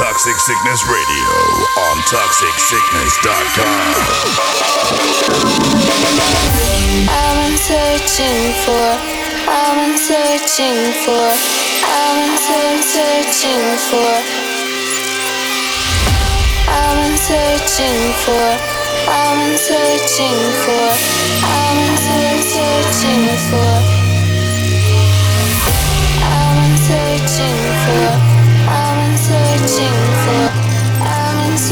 Toxic Sickness Radio on ToxicSickness.com. I've been searching for, I've been searching for, I've been searching for. I've been searching for, I've been searching for, I've been searching for. I've been searching for.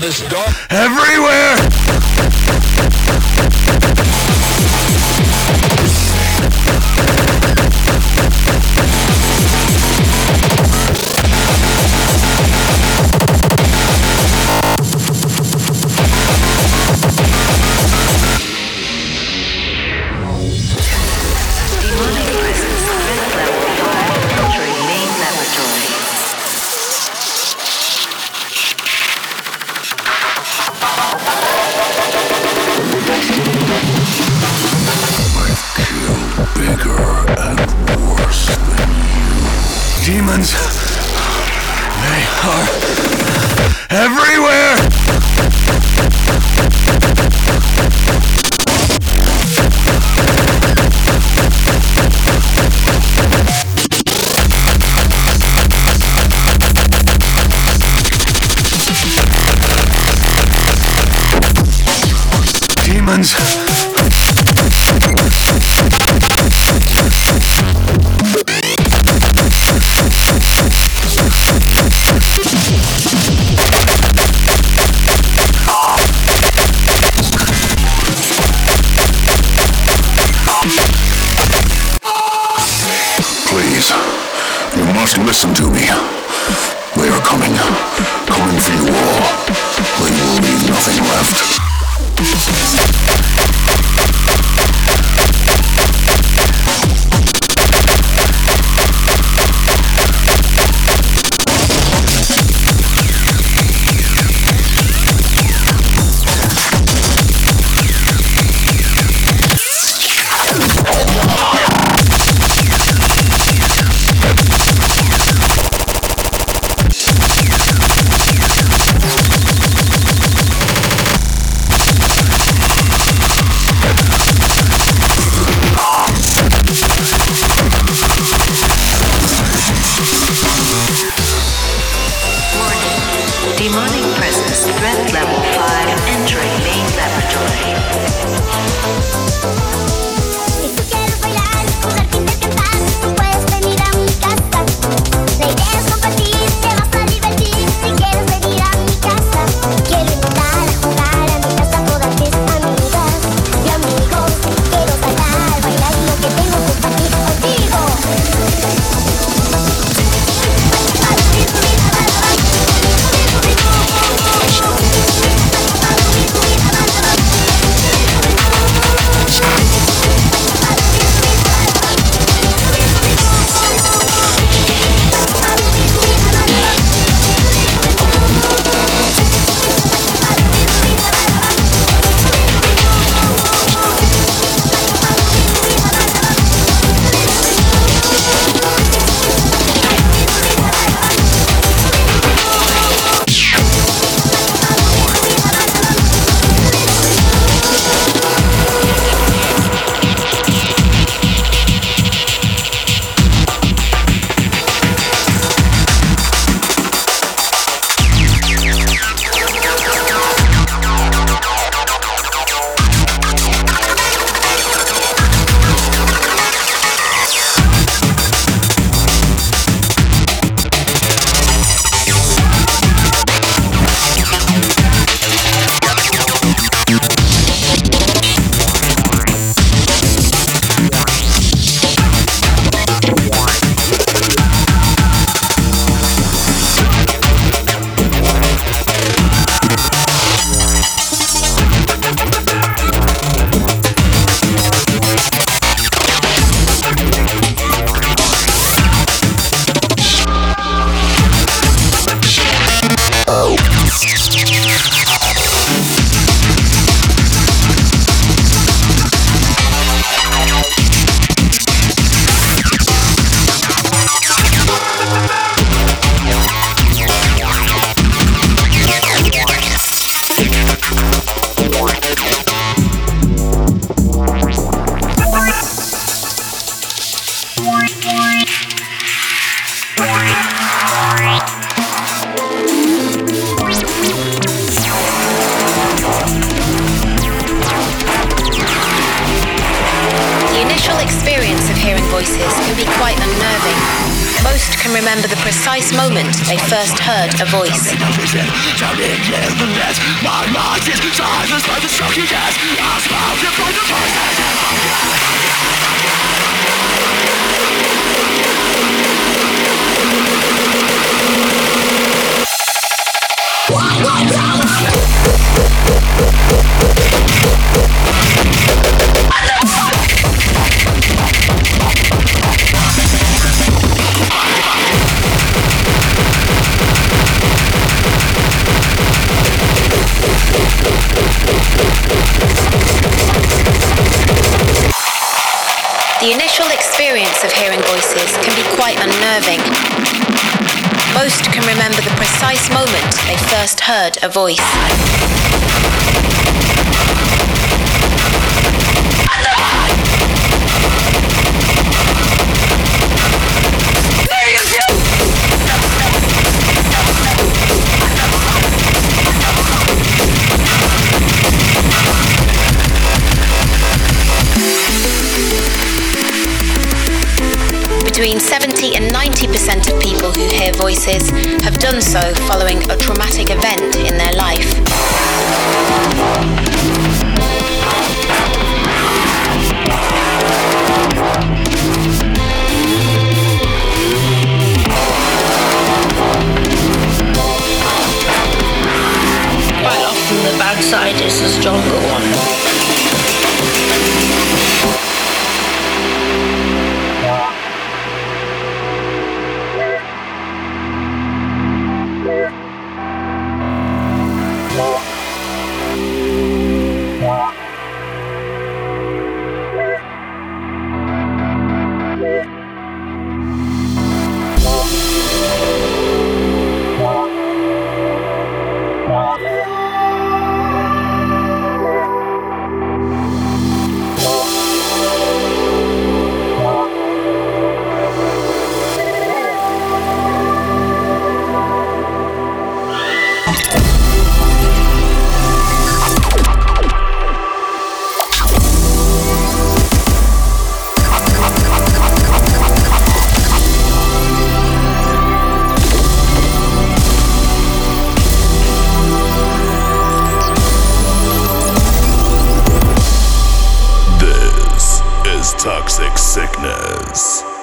this dog. Demons. 70 and 90% of people who hear voices have done so following a traumatic event in their life. Quite often the bad side is the stronger one. Toxic Sickness.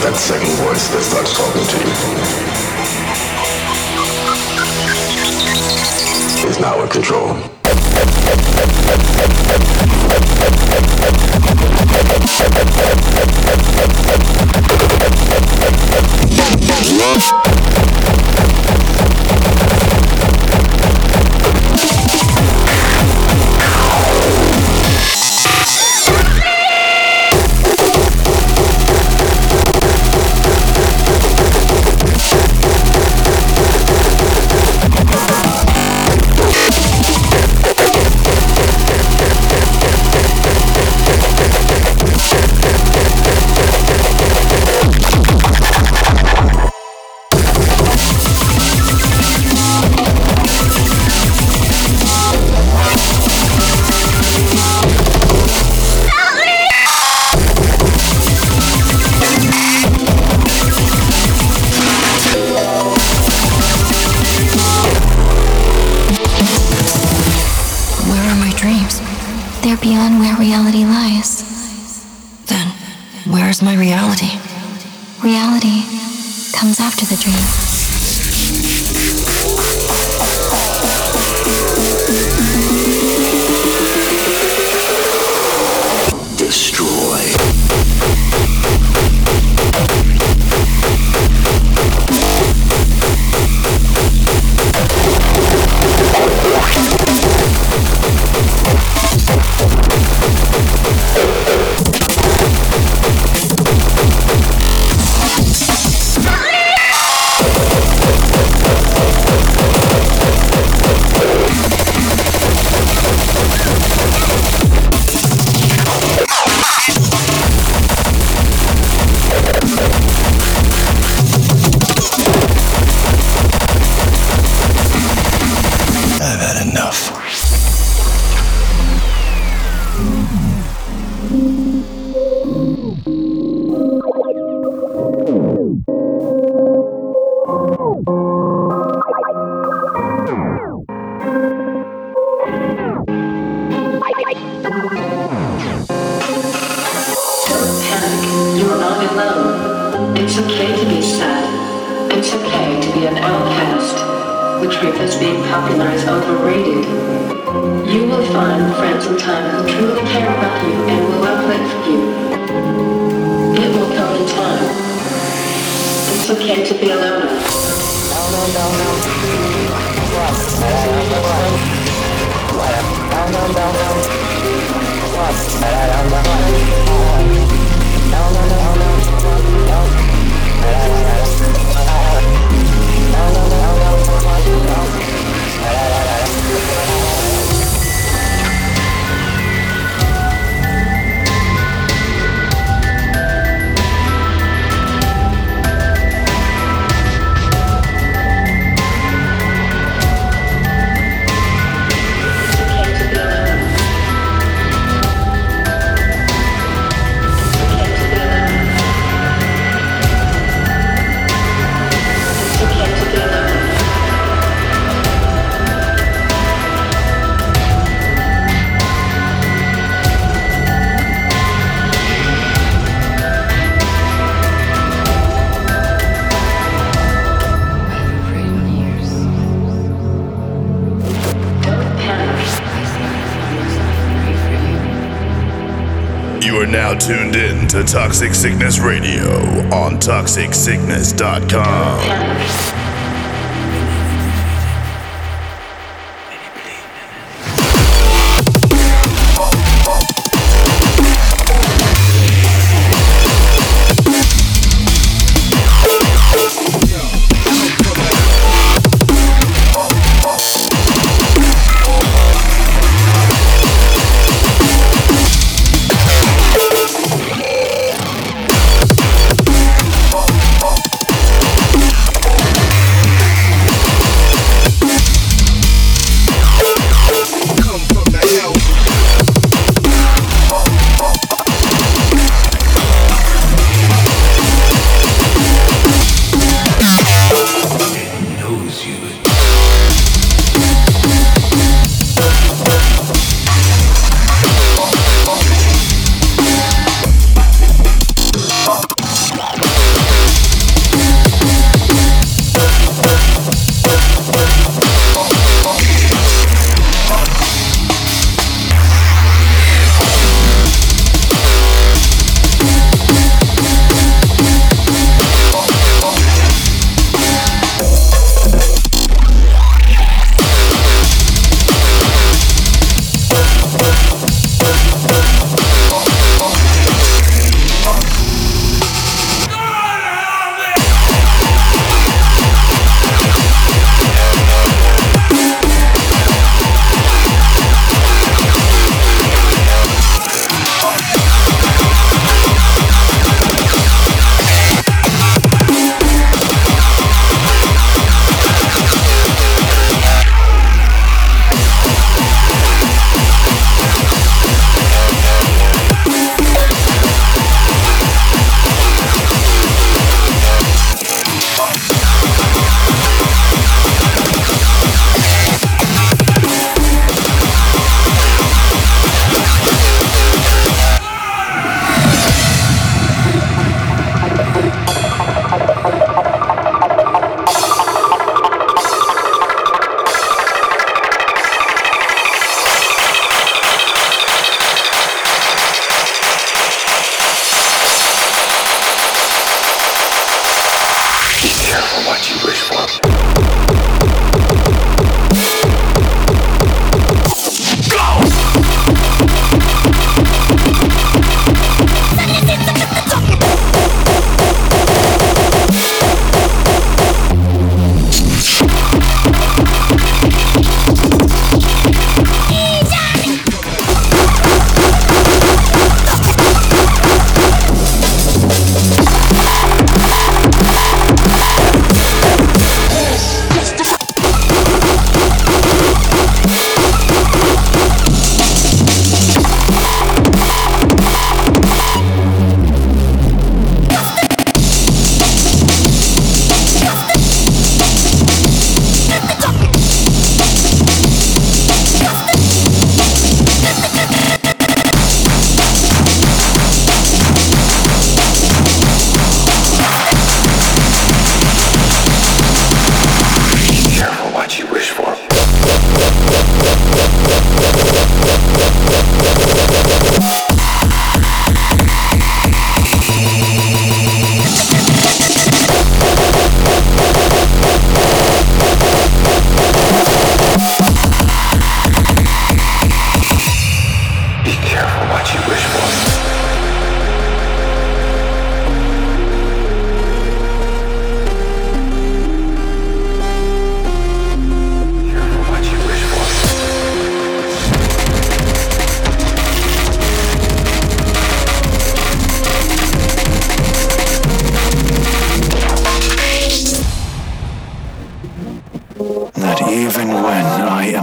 that second voice that starts talking to you is now in control. Toxic Sickness Radio on toxicsickness.com.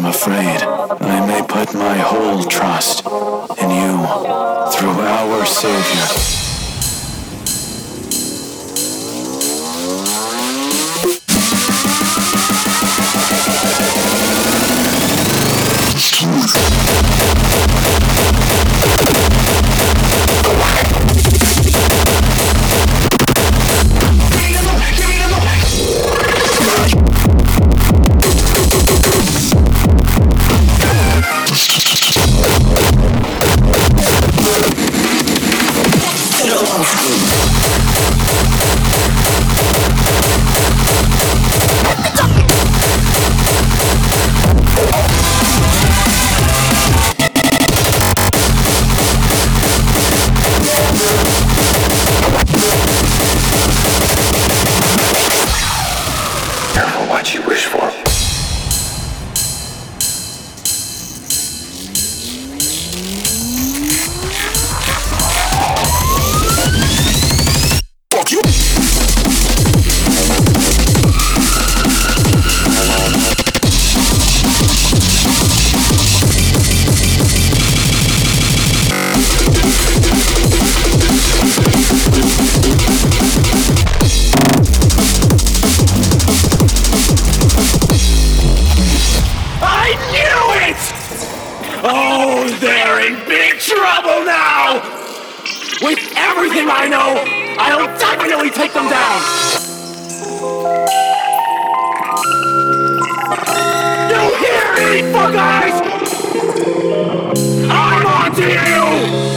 afraid I may put my whole trust in you through our Savior. Oh, they're in big trouble now! With everything I know, I'll definitely take them down! You hear me, bug eyes? I'm onto you!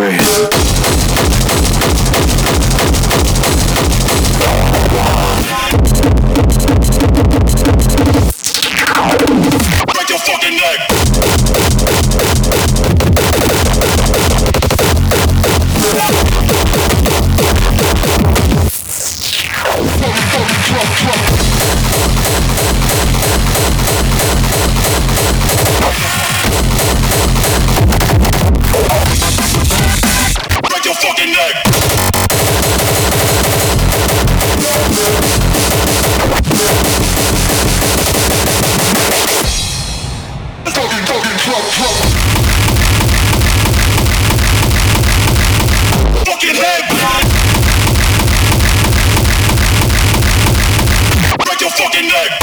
grace. in the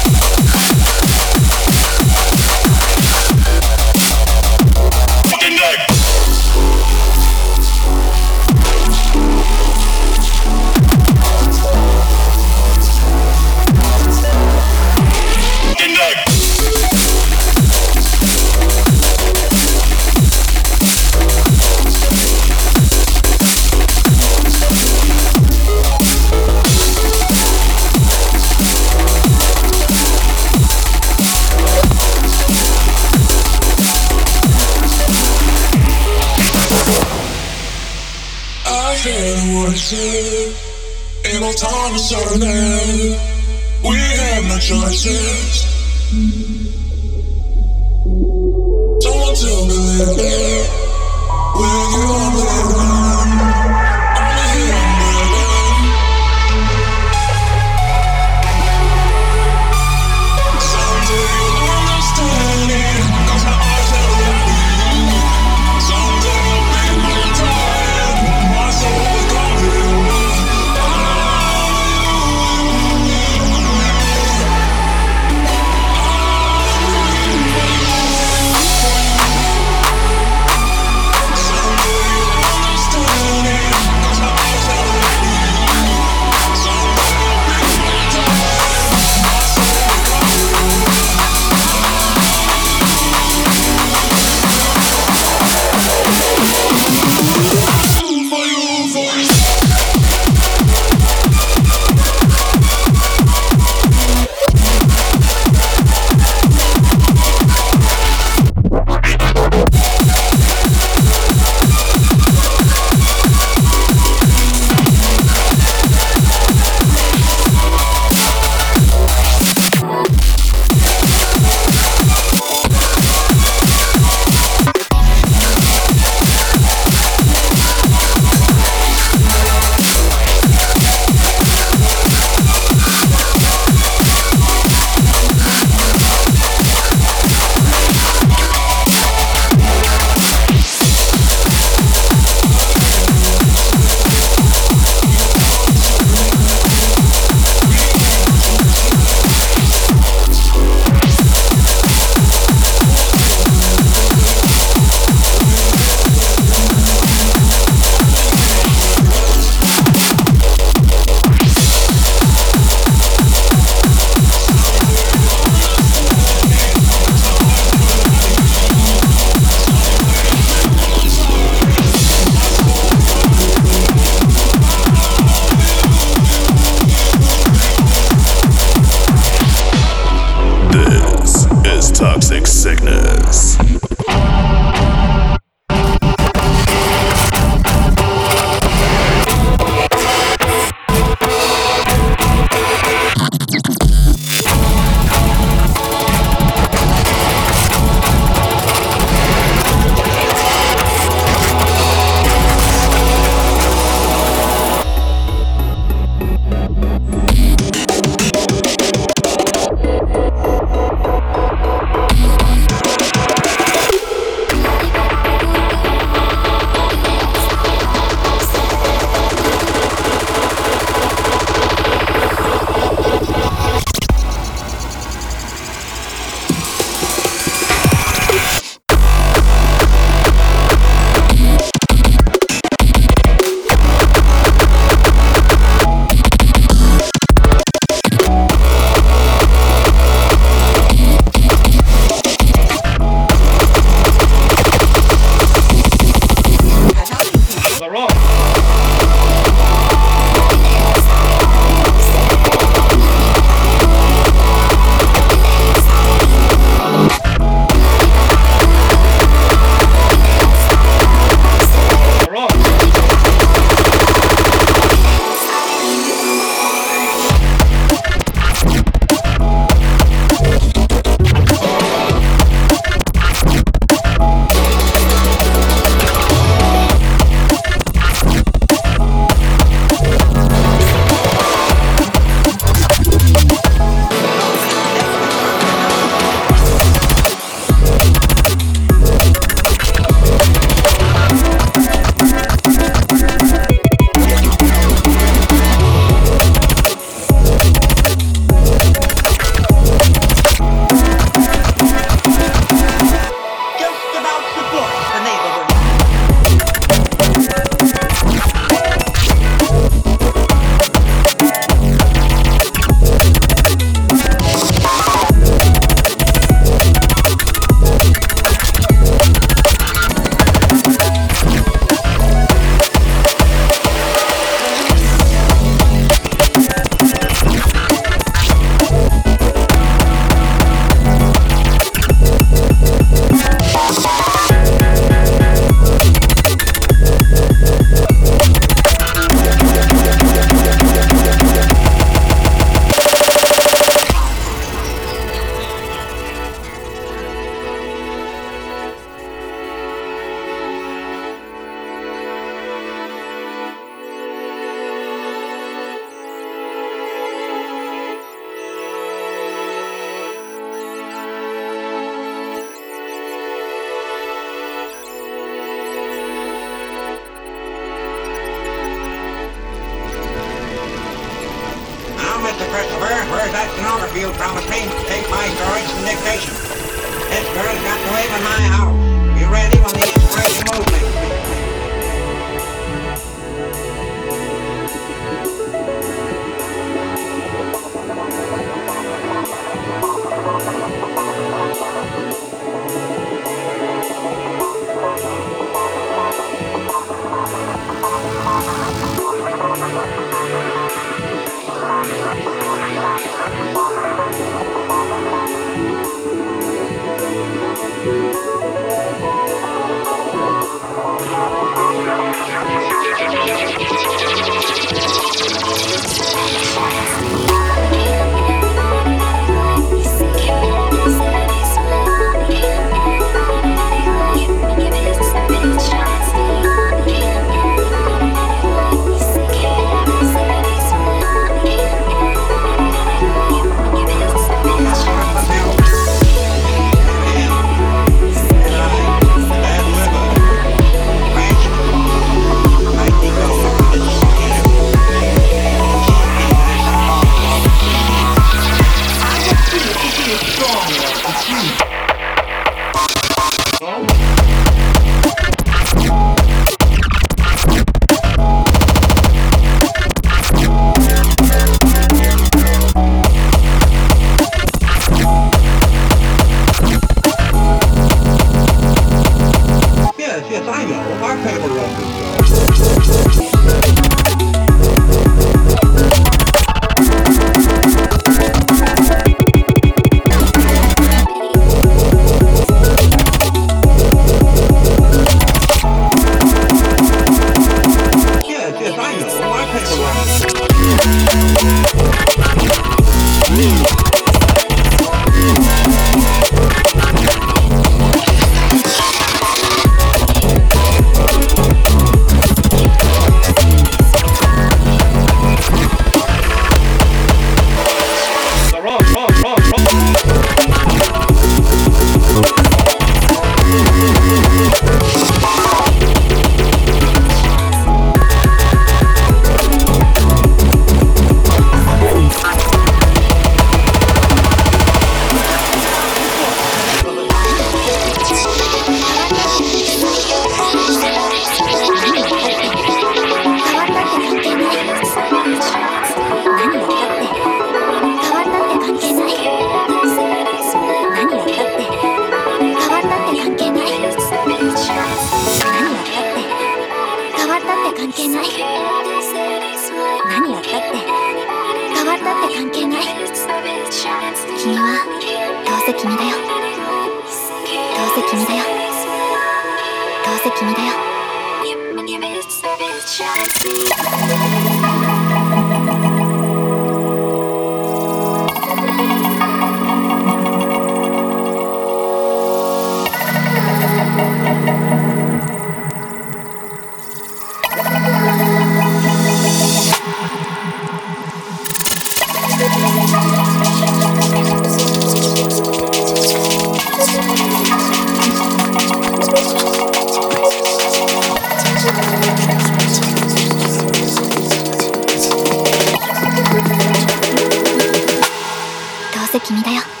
す君だよ。